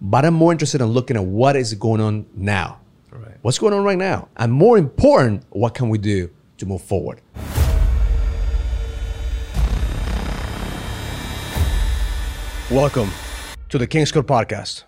but I'm more interested in looking at what is going on now. Right. What's going on right now? And more important, what can we do to move forward? Welcome to the King's Code Podcast.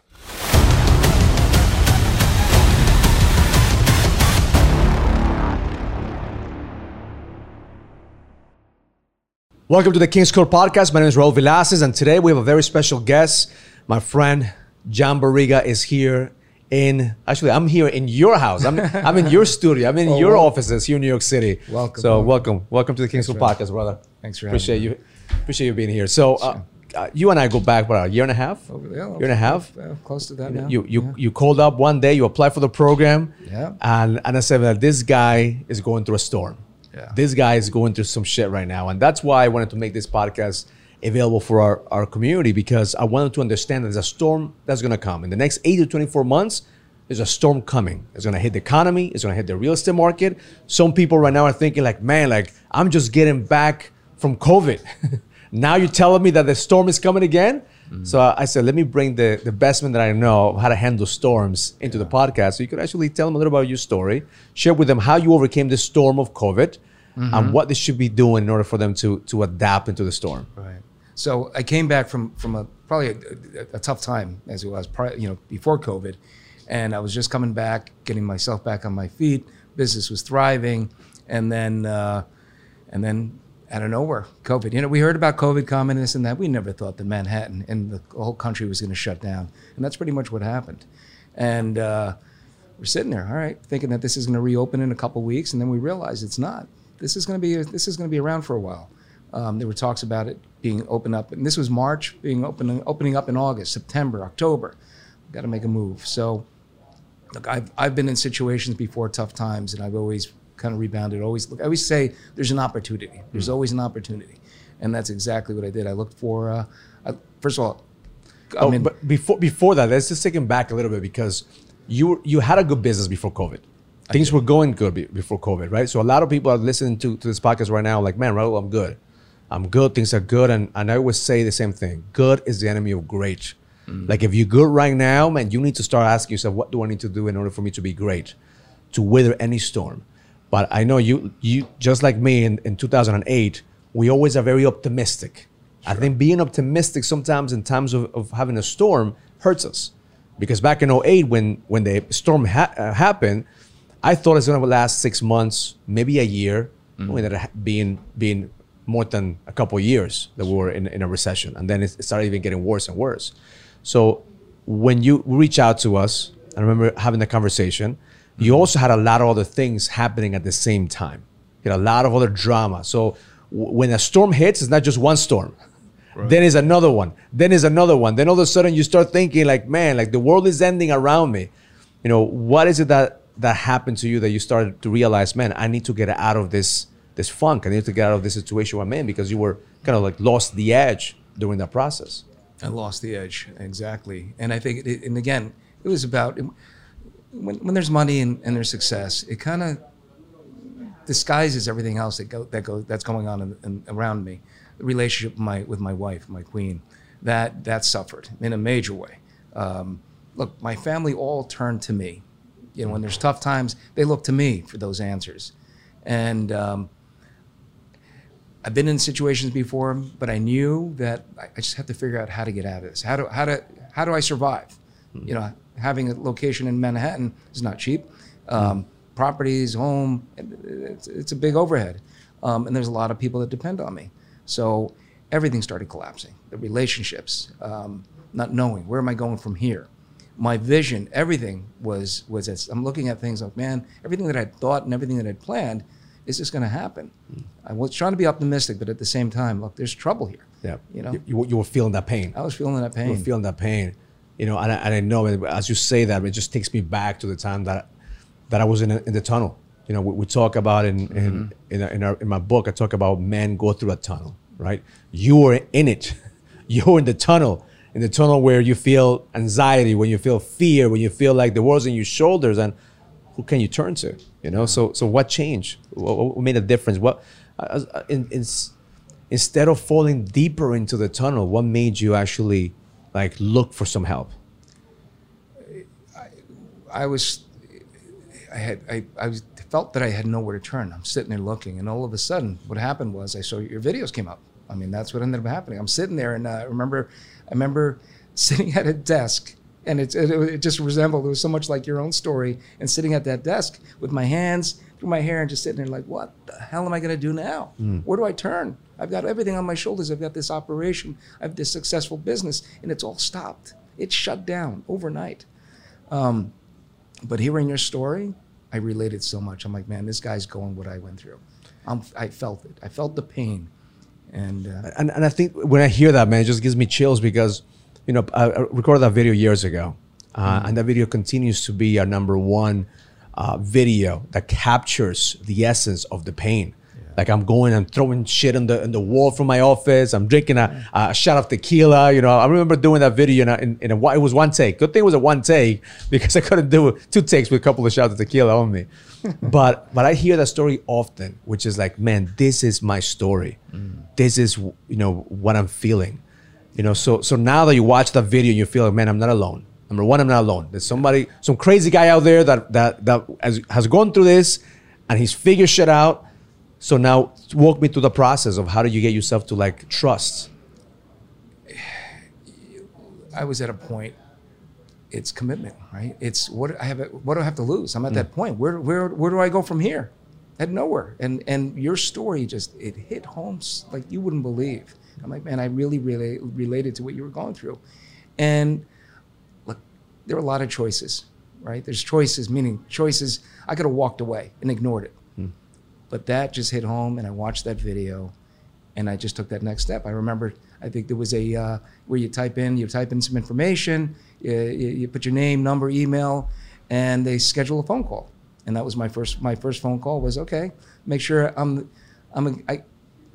Welcome to the King's Code Podcast. My name is Raul Villacis, and today we have a very special guest. My friend John Barriga is here in actually I'm here in your house. I'm, I'm in your studio. I'm in Oh, your well- offices here in New York City. Welcome. So welcome, welcome to the King's Thanks Code Podcast, brother. Thanks for having appreciate me. you. Appreciate you being here. So uh, uh, you and I go back about a year and a half, Oh, yeah, year and a half. uh, close to that now. You you yeah. you called up one day. You applied for the program. Yeah. And and I said that this guy is going through a storm. Yeah. This guy is going through some shit right now, and that's why I wanted to make this podcast available for our, our community because I wanted to understand that there's a storm that's going to come in the next eight to 24 months. There's a storm coming. It's going to hit the economy. It's going to hit the real estate market. Some people right now are thinking like, man, like I'm just getting back from COVID. now you're telling me that the storm is coming again. Mm-hmm. So I said, let me bring the, the best man that I know of how to handle storms into the podcast. So you could actually tell them a little about your story, share with them how you overcame the storm of COVID mm-hmm. and what they should be doing in order for them to, to adapt into the storm. Right. So I came back from from a probably a, a, a tough time as it was, pri- you know, before COVID, and I was just coming back, getting myself back on my feet. Business was thriving, and then uh, and then out of nowhere, COVID. You know, we heard about COVID coming, this and that. We never thought that Manhattan and the whole country was going to shut down, and that's pretty much what happened. And uh, we're sitting there, all right, thinking that this is going to reopen in a couple weeks, and then we realize it's not. This is going to be this is going to be around for a while. Um, there were talks about it being open up, and this was March, being open, opening up in August, September, October. Got to make a move. So, look, I've I've been in situations before, tough times, and I've always kind of rebounded. Always look, I always say there's an opportunity. There's always an opportunity, and that's exactly what I did. I looked for. Uh, I, first of all, I Oh, mean, but before before that, let's just take him back a little bit because you you had a good business before COVID. Things were going good before COVID, right? So a lot of people are listening to, to this podcast right now, like, man, Raul, I'm good. I'm good. Things are good. And, and I always say the same thing. Good is the enemy of great. Mm. Like if you're good right now, man, you need to start asking yourself, what do I need to do in order for me to be great? To weather any storm. But I know you you just like me in, in 2008, we always are very optimistic. I think being optimistic sometimes in times of, of having a storm hurts us. Because back in 08, when when the storm ha- uh, happened, I thought it's going to last six months, maybe a year. Mm. Only that it ha- being being more than a couple of years that we were in, in a recession, and then it started even getting worse and worse. So when you reach out to us, I remember having the conversation. You also had a lot of other things happening at the same time. You had a lot of other drama. So w- when a storm hits, it's not just one storm. Then is another one. Then is another one. Then all of a sudden you start thinking like, man, like the world is ending around me. You know, what is it that that happened to you that you started to realize, man, I need to get out of this this funk. I need to get out of this situation I'm in because you were kind of like lost the edge during that process. I lost the edge exactly, and I think, it, and again, it was about when, when there's money and, and there's success, it kind of disguises everything else that go that go that's going on in, in, around me. The relationship with my with my wife, my queen, that that suffered in a major way. Um, look, my family all turned to me. You know, when there's tough times, they look to me for those answers, and. Um, I've been in situations before, but I knew that I I just have to figure out how to get out of this. How do how to how do I survive? You know, having a location in Manhattan is not cheap. Um, Properties, home, it's, it's a big overhead, um, and there's a lot of people that depend on me. So everything started collapsing. The relationships, um, not knowing where am I going from here. My vision, everything was was. As, I'm looking at things like, man, everything that I thought and everything that I'd planned is this going to happen. I was trying to be optimistic, but at the same time, look, there's trouble here. Yeah. You know, you, you, you were feeling that pain. I was feeling that pain. You were feeling that pain. You know, and I, and I know as you say that, it just takes me back to the time that that I was in, a, in the tunnel. You know, we, we talk about in in mm-hmm. in, in, our, in my book. I talk about men go through a tunnel, right? You were in it. You're in the tunnel, in the tunnel where you feel anxiety, when you feel fear, when you feel like the world's on your shoulders, and who can you turn to? You know, mm-hmm. so so what changed? What, made a difference? What uh, uh, in, in, instead of falling deeper into the tunnel, what made you actually like look for some help? I was, I had, I, I felt that I had nowhere to turn. I'm sitting there looking, and all of a sudden, what happened was I saw your videos came up. I mean, that's what ended up happening. I'm sitting there, and uh, I remember, I remember sitting at a desk, and it, it, it just resembled. It was so much like your own story, and sitting at that desk with my hands through my hair, and just sitting there like, what the hell am I going to do now? Where do I turn? I've got everything on my shoulders. I've got this operation. I have this successful business, and it's all stopped. It's shut down overnight. Um, but hearing your story, I related so much. I'm like, man, this guy's going what I went through. I'm, I felt it. I felt the pain, and uh, and, and I think when I hear that, man, it just gives me chills because, you know, I, recorded that video years ago, uh, and that video continues to be our number one uh, video that captures the essence of the pain. Like I'm going and throwing shit on the in the wall from my office. I'm drinking a, a shot of tequila. You know, I remember doing that video in a, in, in a it was one take. Good thing it was a one take because I couldn't do two takes with a couple of shots of tequila on me. but but I hear that story often, which is like, man, this is my story. This is you know what I'm feeling. You know, so so now that you watch that video, you feel like, man, I'm not alone. Number one, I'm not alone. There's somebody, some crazy guy out there that that that has, has gone through this, and he's figured shit out. So now, walk me through the process of how do you get yourself to like trust. I was at a point. It's commitment, right? It's what I have. What do I have to lose? I'm at that mm. point. Where where where do I go from here? At nowhere. And and your story just it hit home like you wouldn't believe. I'm like, man, I really really related to what you were going through, and there were a lot of choices, right? There's choices, meaning choices. I could have walked away and ignored it, but that just hit home, and I watched that video, and I just took that next step. I remember, I think there was a uh, where you type in, you type in some information, you, you, put your name, number, email, and they schedule a phone call. And that was my first my first phone call was okay. Make sure I'm, I'm a, I, I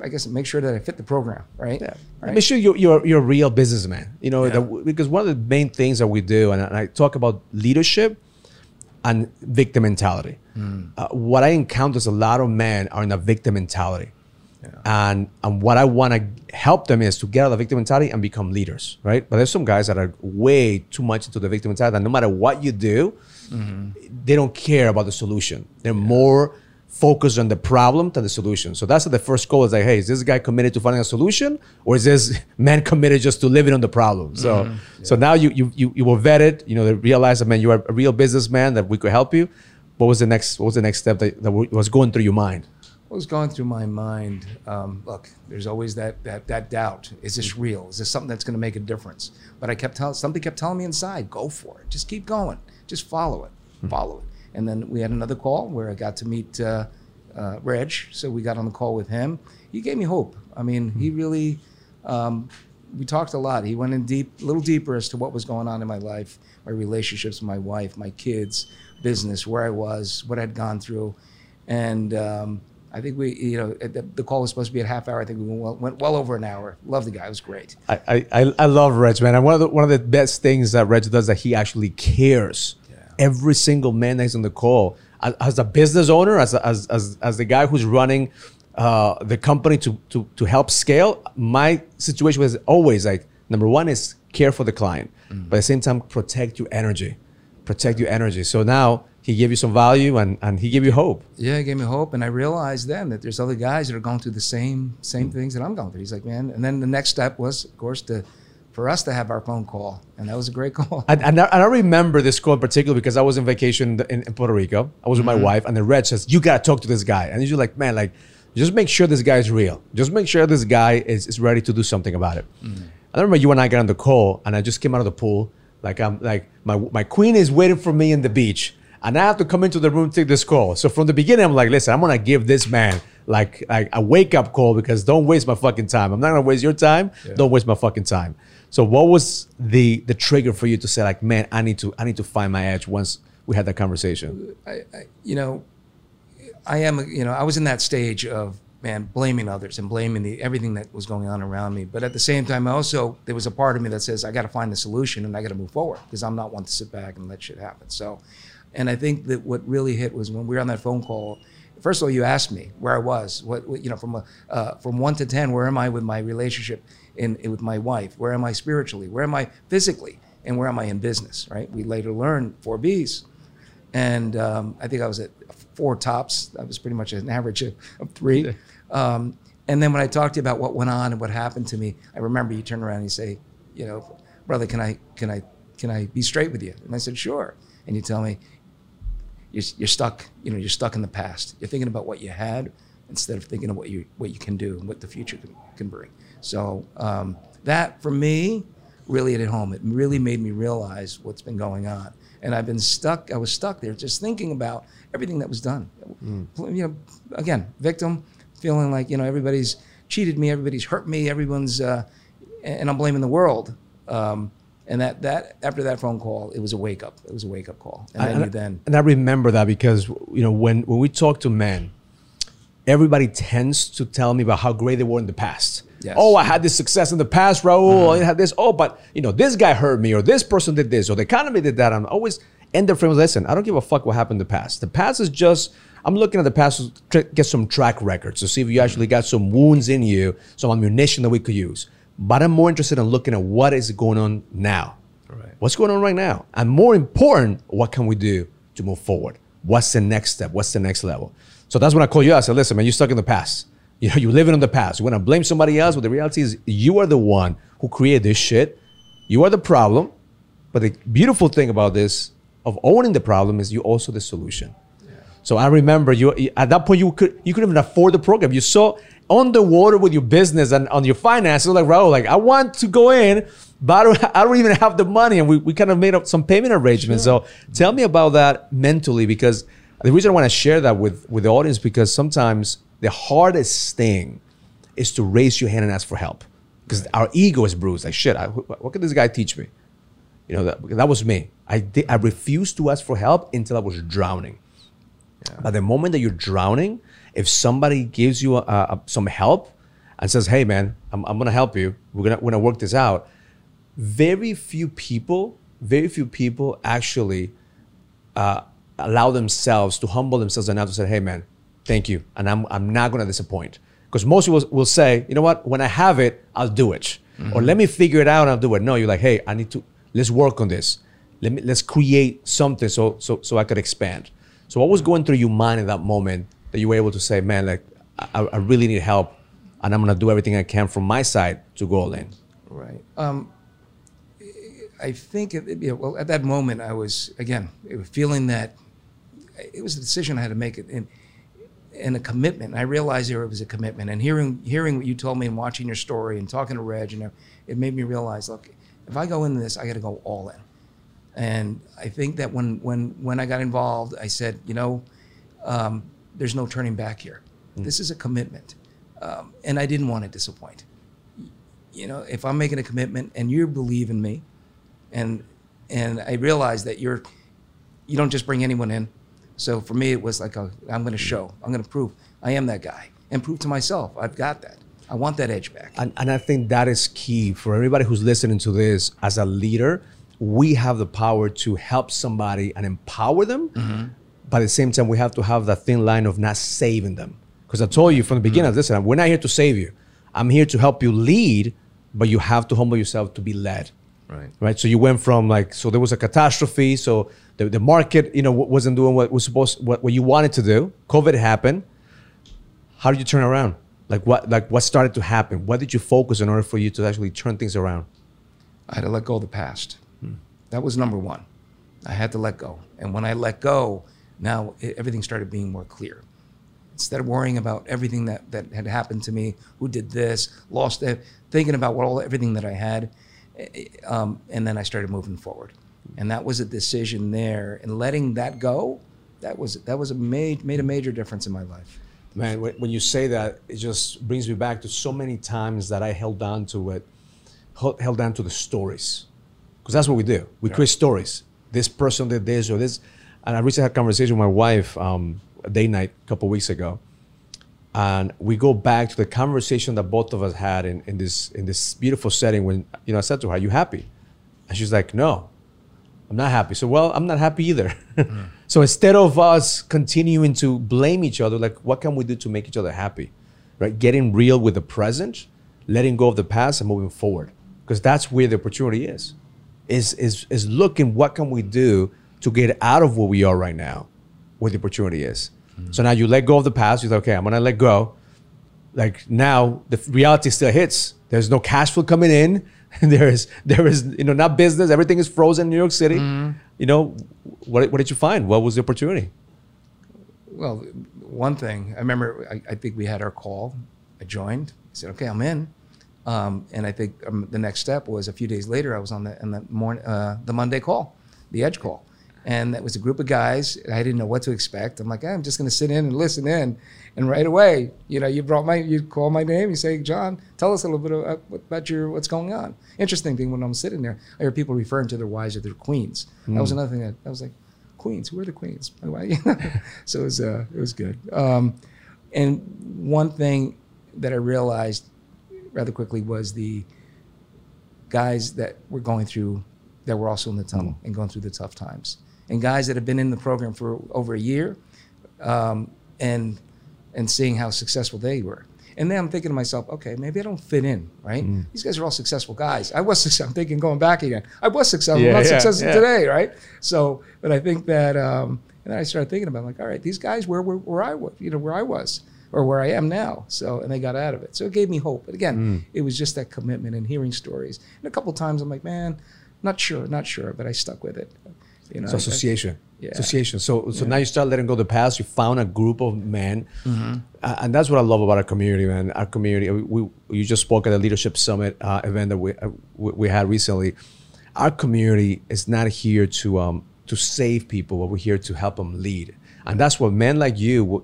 guess make sure that I fit the program, right? Yeah. Make sure you're, you're, you're a real businessman. You know, that, because one of the main things that we do, and I, and I talk about leadership and victim mentality. Uh, what I encounter is a lot of men are in a victim mentality. And, and what I want to help them is to get out of the victim mentality and become leaders, right? But there's some guys that are way too much into the victim mentality, and no matter what you do, they don't care about the solution. They're more focused on the problem than the solution. So that's the first goal is like, hey, is this guy committed to finding a solution, or is this man committed just to living on the problem? So, so now you you you, you were vetted. You know, they realized that man, you are a real businessman that we could help you. What was the next? What was the next step that, that was going through your mind? What was going through my mind? Um, look, there's always that that that doubt. Is this real? Is this something that's going to make a difference? But I kept telling something kept telling me inside, go for it. Just keep going. Just follow it. Follow it. And then we had another call where I got to meet uh, uh, Reg. So we got on the call with him. He gave me hope. I mean, he really. Um, we talked a lot. He went in deep, a little deeper as to what was going on in my life, my relationships with my wife, my kids, business, where I was, what I'd gone through, and um, I think we, you know, the, the call was supposed to be a half hour. I think we went well, went well over an hour. Love the guy; it was great. I, I- I, I love Reg, man. And one of the one of the best things that Reg does is that he actually cares. Every single man that's on the call, as, as a business owner, as, a, as as as the guy who's running uh, the company to to to help scale, my situation was always like number one is care for the client, but at the same time protect your energy, protect your energy. So now he gave you some value and and he gave you hope. Yeah, he gave me hope, and I realized then that there's other guys that are going through the same same things that I'm going through. He's like, man, and then the next step was, of course, to for us to have our phone call, and that was a great call. And, and, I, and I remember this call in particular because I was on vacation in, in Puerto Rico. I was with my mm-hmm. wife, and the Reg says, "You gotta talk to this guy." And you're like, "Man, like, just make sure this guy is real. Just make sure this guy is, is ready to do something about it." And I remember you and I got on the call, and I just came out of the pool, like I'm like my my queen is waiting for me in the beach, and I have to come into the room to take this call. So from the beginning, I'm like, "Listen, I'm gonna give this man." Like, like a wake up call because don't waste my fucking time. I'm not gonna waste your time. Don't waste my fucking time. So what was the the trigger for you to say like, man, I need to I need to find my edge once we had that conversation? I, I, you know, I am, you know, I was in that stage of man blaming others and blaming the everything that was going on around me. But at the same time, I also there was a part of me that says I got to find the solution and I got to move forward because I'm not one to sit back and let shit happen. So, and I think that what really hit was when we were on that phone call. First of all, you asked me where I was. What, what you know, from a, uh, from one to ten, where am I with my relationship in, in with my wife? Where am I spiritually? Where am I physically? And where am I in business? Right? We later learned four B's and um, I think I was at four tops. That was pretty much an average of, of three. Um, and then when I talked to you about what went on and what happened to me, I remember you turn around and you say, you know, brother, can I can I can I be straight with you? And I said, sure. And you tell me, you're, you're stuck. You know, you're stuck in the past. You're thinking about what you had instead of thinking of what you what you can do and what the future can, can bring. So um, that for me really hit home. It really made me realize what's been going on. And I've been stuck. I was stuck there, just thinking about everything that was done. Mm. You know, again, victim, feeling like you know everybody's cheated me, everybody's hurt me, everyone's, uh, and I'm blaming the world. Um, and that that after that phone call, it was a wake up. It was a wake up call. And I, then, then and I remember that because you know when when we talk to men, everybody tends to tell me about how great they were in the past. Yes. Oh, I had this success in the past, Raul. Mm-hmm. I had this. Oh, but you know, this guy hurt me, or this person did this, or the economy did that. I'm always end the frame. Listen, I don't give a fuck what happened in the past. The past is just. I'm looking at the past to get some track records to see if you actually got some wounds in you, some ammunition that we could use. But I'm more interested in looking at what is going on now. Right. What's going on right now? And more important, what can we do to move forward? What's the next step? What's the next level? So that's when I call you. I said, listen, man, you're stuck in the past. You know, you're living in the past. You want to blame somebody else, but the reality is you are the one who created this shit. You are the problem. But the beautiful thing about this, of owning the problem, is you also the solution. So I remember you at that point you could you couldn't even afford the program. You saw on the water with your business and on your finances, like Raul, like I want to go in, but I don't, I don't even have the money. And we, we kind of made up some payment arrangements. Sure. So tell me about that mentally because the reason I want to share that with, with the audience because sometimes the hardest thing is to raise your hand and ask for help because right. our ego is bruised. Like shit, I, what can this guy teach me? You know that, that was me. I did, I refused to ask for help until I was drowning. Yeah. But the moment that you're drowning, if somebody gives you a, a, some help and says, "Hey, man, I'm, I'm gonna help you. We're gonna we're gonna work this out," very few people, very few people actually uh, allow themselves to humble themselves enough to say, "Hey, man, thank you, and I'm I'm not gonna disappoint." Because most people will say, "You know what? When I have it, I'll do it," mm-hmm. or "Let me figure it out and I'll do it." No, you're like, "Hey, I need to let's work on this. Let me let's create something so so so I could expand." So what was going through your mind in that moment that you were able to say, "Man, like I, I really need help, and I'm gonna do everything I can from my side to go all in." Right. Um, I think it, you know, well at that moment I was again feeling that it was a decision I had to make and and a commitment. I realized there it was a commitment and hearing hearing what you told me and watching your story and talking to Reg and it made me realize look if I go into this I got to go all in. And I think that when when when I got involved I said you know um, there's no turning back here. Mm. This is a commitment, um, and I didn't want to disappoint. You know, if I'm making a commitment and you believe in me, and and I realize that you're you don't just bring anyone in. So for me, it was like i am going to show, I'm going to prove I am that guy, and prove to myself I've got that. I want that edge back. And, and I think that is key for everybody who's listening to this. As a leader, we have the power to help somebody and empower them. Mm-hmm. But at the same time, we have to have that thin line of not saving them. Because I told you from the beginning, mm-hmm. listen, we're not here to save you. I'm here to help you lead, but you have to humble yourself to be led. Right. Right. So you went from like, so there was a catastrophe. So the, the market, you know, wasn't doing what was supposed, what, what you wanted to do. COVID happened. How did you turn around? Like what, like what started to happen? What did you focus in order for you to actually turn things around? I had to let go of the past. That was number one. I had to let go. And when I let go, now it, everything started being more clear. Instead of worrying about everything that, that had happened to me, who did this, lost it, thinking about what all everything that I had, um, and then I started moving forward. And that was a decision there, and letting that go, that was that was a made made a major difference in my life. Man, when you say that, it just brings me back to so many times that I held on to it, held on to the stories, because that's what we do. We yeah. create stories. This person did this or this and I recently had a conversation with my wife um, a day night a couple weeks ago, and we go back to the conversation that both of us had in, in this in this beautiful setting. When you know, I said to her, "Are you happy?" And she's like, "No, I'm not happy." So, well, I'm not happy either. Mm. so instead of us continuing to blame each other, like, what can we do to make each other happy? Right? Getting real with the present, letting go of the past, and moving forward, because that's where the opportunity is. Is is is looking what can we do to get out of where we are right now, where the opportunity is. So now you let go of the past. You say, okay, I'm gonna let go. Like now, the reality still hits. There's no cash flow coming in. And there is there is you know not business. Everything is frozen in New York City. Mm-hmm. You know, what what did you find? What was the opportunity? Well, one thing I remember, I, I think we had our call. I joined. I said, "Okay, I'm in." Um, and I think um, the next step was a few days later. I was on the in the morning, uh, the Monday call, the Edge call, and that was a group of guys. I didn't know what to expect. I'm like, "Eh, I'm just going to sit in and listen in, and right away, you know, you brought my, you call my name, you say, John, tell us a little bit about, about your what's going on. Interesting thing when I'm sitting there, I hear people referring to their wives or their queens. That was another thing that I was like, Queens, who are the Queens? So it was uh, it was good. Um, and one thing that I realized rather quickly was the guys that were going through that were also in the tunnel and going through the tough times, and guys that have been in the program for over a year, um, and and seeing how successful they were. And then I'm thinking to myself, okay, maybe I don't fit in, right? These guys are all successful guys. I was successful. I'm thinking going back again. I was successful. Yeah, I'm not yeah, successful yeah. today, right? So, but I think that, um, and then I started thinking about like, all right, these guys where where, where I was, you know, where I was or where I am now. So, and they got out of it. So it gave me hope. But again, it was just that commitment and hearing stories. And a couple times I'm like, man, not sure, not sure, but I stuck with it. You know, So I- I- association. Yeah. Association. So so now you start letting go of the past. You found a group of men, Mm-hmm. uh, and that's what I love about our community, man. Our community. We, we you just spoke at the leadership summit uh, event that we, uh, we we had recently. Our community is not here to um to save people, but we're here to help them lead. And that's what men like you.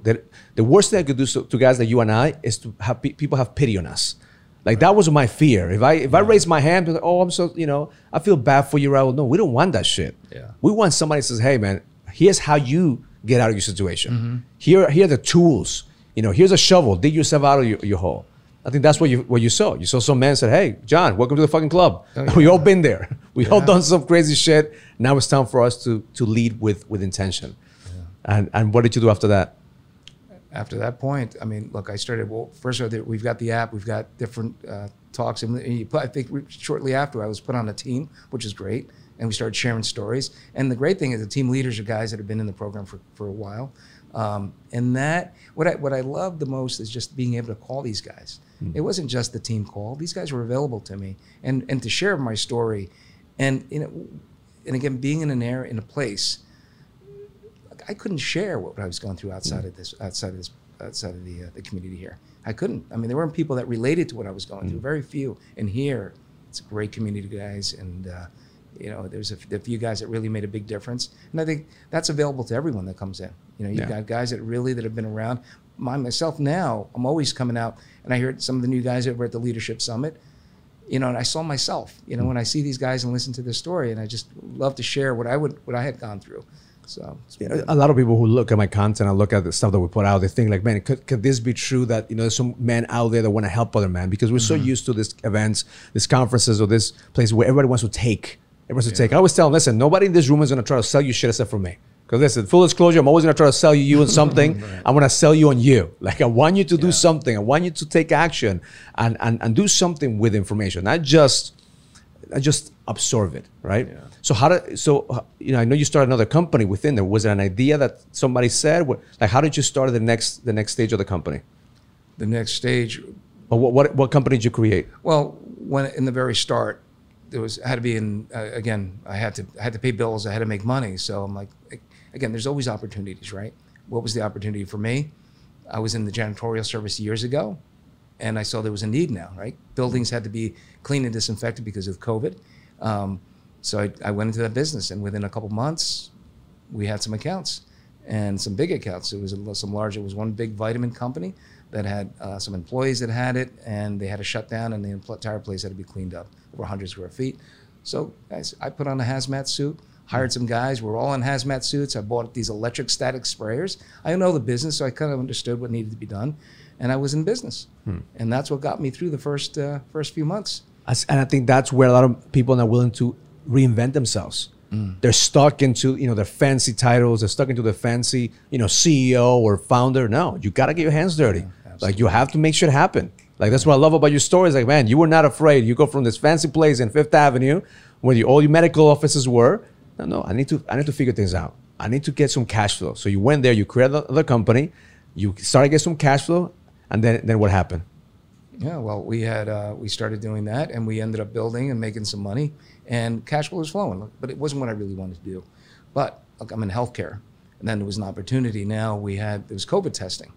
The worst thing I could do so, to guys like you and I is to have pe- people have pity on us. Like that was my fear. If I if I raise my hand, like, oh, I'm so you know, I feel bad for you, Raul. No, we don't want that shit. Yeah. We want somebody that says, hey man, here's how you get out of your situation. Mm-hmm. Here, here are the tools. You know, here's a shovel. Dig yourself out of your, your hole. I think that's what you what you saw. You saw some man said, "Hey, John, welcome to the fucking club. Oh, we all been there. We all done some crazy shit. Now it's time for us to to lead with with intention." And and what did you do after that? after that point, I mean, look, I started. Well, first of all, we've got the app, we've got different uh, talks, and you put, I think shortly after, I was put on a team, which is great, and we started sharing stories. And the great thing is, the team leaders are guys that have been in the program for, for a while, um, and that what I what I love the most is just being able to call these guys. It wasn't just the team call; these guys were available to me, and and to share my story, and you know, and again, being in an area in a place I couldn't share what I was going through outside of this, outside of this, outside of the uh, the community here. I couldn't. I mean, there weren't people that related to what I was going through. Very few. And here, it's a great community, guys, and uh, you know, there's a, few guys that really made a big difference. And I think that's available to everyone that comes in. You know, you've Yeah. got guys that really that have been around. My myself now, I'm always coming out, and I heard some of the new guys that were at the leadership summit you know, and I saw myself, you know, when I see these guys and listen to their story, and I just love to share what I would, what I had gone through. So, good. a lot of people who look at my content and look at the stuff that we put out, they think like, man, could, could this be true that you know there's some men out there that want to help other men because we're so mm-hmm. used to this events, these conferences, or this place where everybody wants to take, everybody wants to take. I always tell them, listen, nobody in this room is gonna try to sell you shit except for me. Because listen, full disclosure, I'm always gonna try to sell you, you on something. I'm gonna sell you on you. Like I want you to do something. I want you to take action and and, and do something with information, not just I just absorb it, right? So how did so uh, you know? I know you started another company within there. Was it an idea that somebody said? What, like how did you start the next the next stage of the company? the next stage what what, what company did you create? Well, when in the very start, there was I had to be in uh, again. I had to I had to pay bills. I had to make money. So I'm like, again, there's always opportunities, right? What was the opportunity for me? I was in the janitorial service years ago, and I saw there was a need now, right? Buildings had to be cleaned and disinfected because of COVID. Um, so I, I went into that business, and within a couple months, we had some accounts and some big accounts. It was a, some large. It was one big vitamin company that had uh, some employees that had it, and they had to shut down, and the entire place had to be cleaned up over 100 square feet. So, guys, I put on a hazmat suit, hired some guys. We're all in hazmat suits. I bought these electric static sprayers. I know the business, so I kind of understood what needed to be done, and I was in business, and that's what got me through the first uh, first few months. And I think that's where a lot of people are not willing to reinvent themselves. Mm. They're stuck into you know their fancy titles. They're stuck into the fancy you know CEO or founder. No, you gotta get your hands dirty. like you have to make shit happen. Like that's what I love about your stories. Like man, you were not afraid. You go from this fancy place in Fifth Avenue, where the, all your medical offices were. No, no, I need to I need to figure things out. I need to get some cash flow. So you went there, you created the, the company, you started to get some cash flow, and then then what happened? Yeah, well, we had uh, we started doing that, and we ended up building and making some money, and cash flow was flowing. But it wasn't what I really wanted to do. But look, I'm in healthcare, and then there was an opportunity. Now we had there was COVID testing.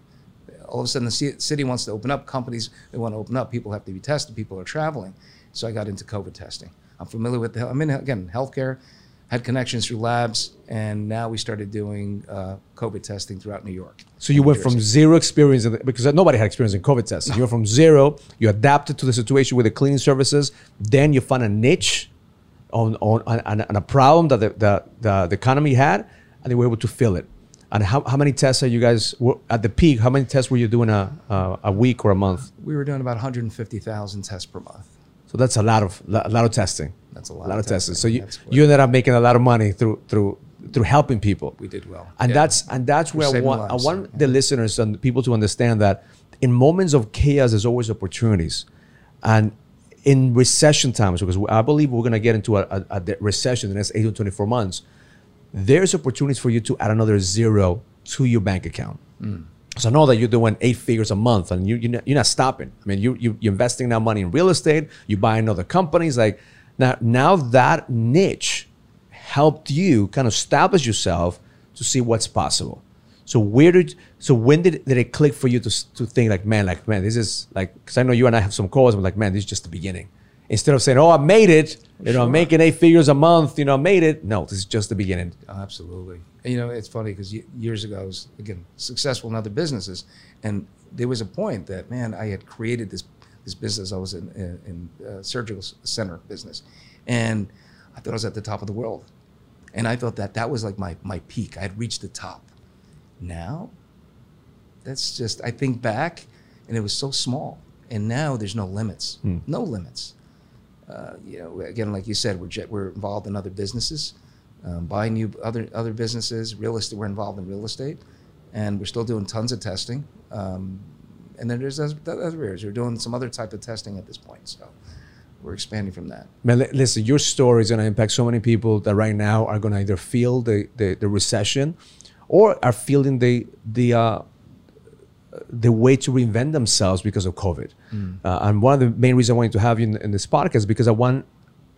All of a sudden, the city wants to open up. Companies they want to open up. People have to be tested. People are traveling. So I got into COVID testing. I'm familiar with the. I'm in again healthcare, had connections through labs, and now we started doing uh, COVID testing throughout New York. So you went New from zero experience in the- because nobody had experience in COVID testing. You went from zero. You adapted to the situation with the cleaning services. Then you found a niche on on, on, on a problem that the, the, the, the economy had, and they were able to fill it. And how, how many tests are you guys at the peak? How many tests were you doing a a, a week or a month? We were doing about 150,000 tests per month. So that's a lot of a lot of testing. That's a A lot, lot of testing. testing. So you you ended up making a lot of money through through through helping people. we did well. and Yeah. that's and that's where I want I lives. want the listeners and people to understand that in moments of chaos there's always opportunities, and in recession times because I believe we're going to get into a, a, a recession in the next 18 to 24 months, there's opportunities for you to add another zero to your bank account. Hmm. So I know that you're doing eight figures a month, and you, you're, not, you're not stopping. I mean, you, you you're investing that money in real estate. You buying other companies. Like now, now that niche helped you kind of establish yourself to see what's possible. So where did so when did, did it click for you to to think like man like man this is like because I know you and I have some calls. I'm like man this is just the beginning. Instead of saying oh I made it, you know I'm making eight figures a month, you know I made it. No, this is just the beginning. Oh, absolutely. And, you know, it's funny because years ago I was again successful in other businesses, and there was a point that man, I had created this this business. I was in in, in uh, surgical center business, and I thought I was at the top of the world, and I thought that that was like my my peak. I had reached the top. Now, that's just I think back, and it was so small, and now there's no limits, no limits. Uh, you know, again, like you said, we're we're involved in other businesses, um, buying new other other businesses, real estate. We're involved in real estate, and we're still doing tons of testing. Um, and then there's other other areas. We're doing some other type of testing at this point, so we're expanding from that. Man, listen, your story is going to impact so many people that right now are going to either feel the, the, the recession or are feeling the the uh, the way to reinvent themselves because of COVID. Uh, and one of the main reasons I wanted to have you in, in this podcast is because I want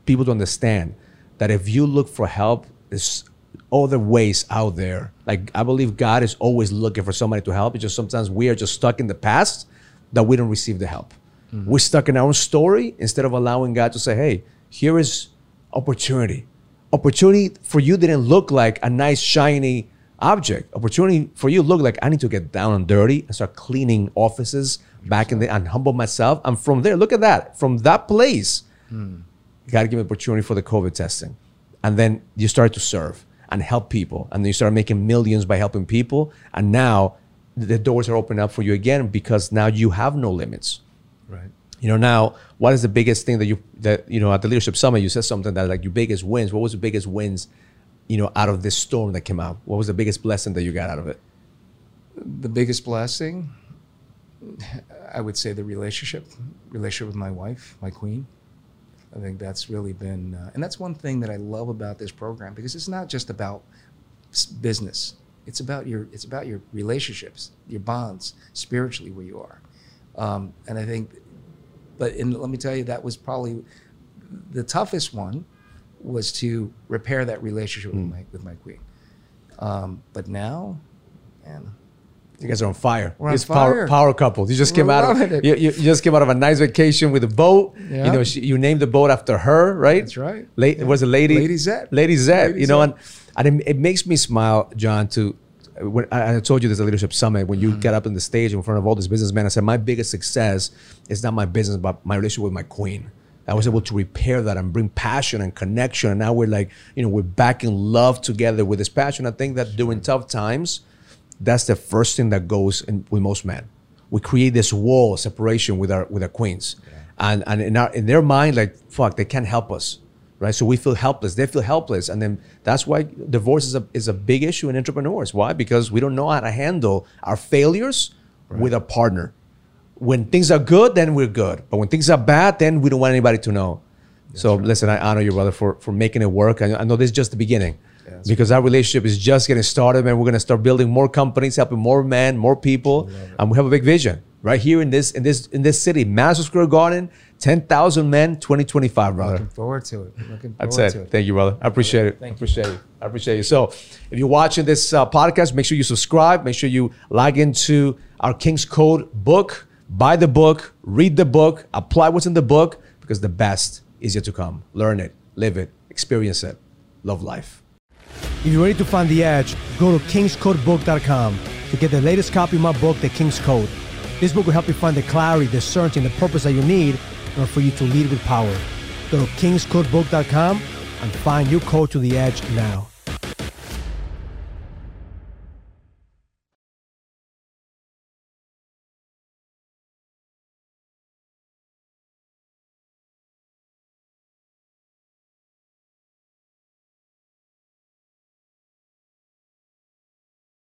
people to understand that if you look for help, there's other ways out there. Like I believe God is always looking for somebody to help. It's just sometimes we are just stuck in the past that we don't receive the help. Mm-hmm. We're stuck in our own story instead of allowing God to say, "Hey, here is opportunity. Opportunity for you didn't look like a nice shiny object. Opportunity for you looked like I need to get down and dirty and start cleaning offices back in the and humble myself. And from there, look at that. From that place, hmm. God gave me opportunity for the COVID testing. And then you start to serve and help people. And then you start making millions by helping people. And now the doors are opening up for you again because now you have no limits. Right. You know, now what is the biggest thing that you that you know at the leadership summit you said something that like your biggest wins. What was the biggest wins, you know, out of this storm that came out? What was the biggest blessing that you got out of it? The biggest blessing, I would say, the relationship, relationship with my wife, my queen. I think that's really been, uh, and that's one thing that I love about this program because it's not just about business. It's about your, it's about your relationships, your bonds, spiritually where you are, um, and I think, but and let me tell you, that was probably the toughest one, was to repair that relationship with my with my queen. Um, but now, man, You guys are on fire. We're on It's Power, fire. power couple. You just We're came out of you, you, just came out of a nice vacation with a boat. Yeah. You know, she, you named the boat after her, right? That's right. La- Yeah. Was it Lady Lady Zed. Lady. Lady you know, and, and it, it makes me smile, John. To when I, I told you there's a leadership summit when you Mm-hmm. get up on the stage in front of all these businessmen, I said my biggest success is not my business, but my relationship with my queen. I was able to repair that and bring passion and connection. And now we're like, you know, we're back in love together with this passion. I think that during tough times, that's the first thing that goes in with most men. We create this wall of separation with our with our queens, and and in our in their mind, like fuck, they can't help us, right? So we feel helpless. They feel helpless, and then that's why divorce is a is a big issue in entrepreneurs. Why? Because we don't know how to handle our failures with a partner. When things are good, then we're good, but when things are bad, then we don't want anybody to know. so listen, I honor you, brother, for for making it work. I, I know this is just the beginning. Because our relationship is just getting started, man. We're gonna start building more companies, helping more men, more people, and we have a big vision right here in this in this in this city, Madison Square Garden, ten thousand men, twenty twenty five, brother. Looking forward to it. Looking forward That's it. to it. Thank you, brother. I appreciate it. I Thank you. appreciate you. I appreciate you. So, if you're watching this uh, podcast, make sure you subscribe. Make sure you log into our King's Code book, buy the book, read the book, apply what's in the book, because the best is yet to come. Learn it, live it, experience it, love life. If you're ready to find the edge, go to kingscodebook.com to get the latest copy of my book, The King's Code. This book will help you find the clarity, the certainty, and the purpose that you need in order for you to lead with power. Go to kingscodebook.com and find your code to the edge now.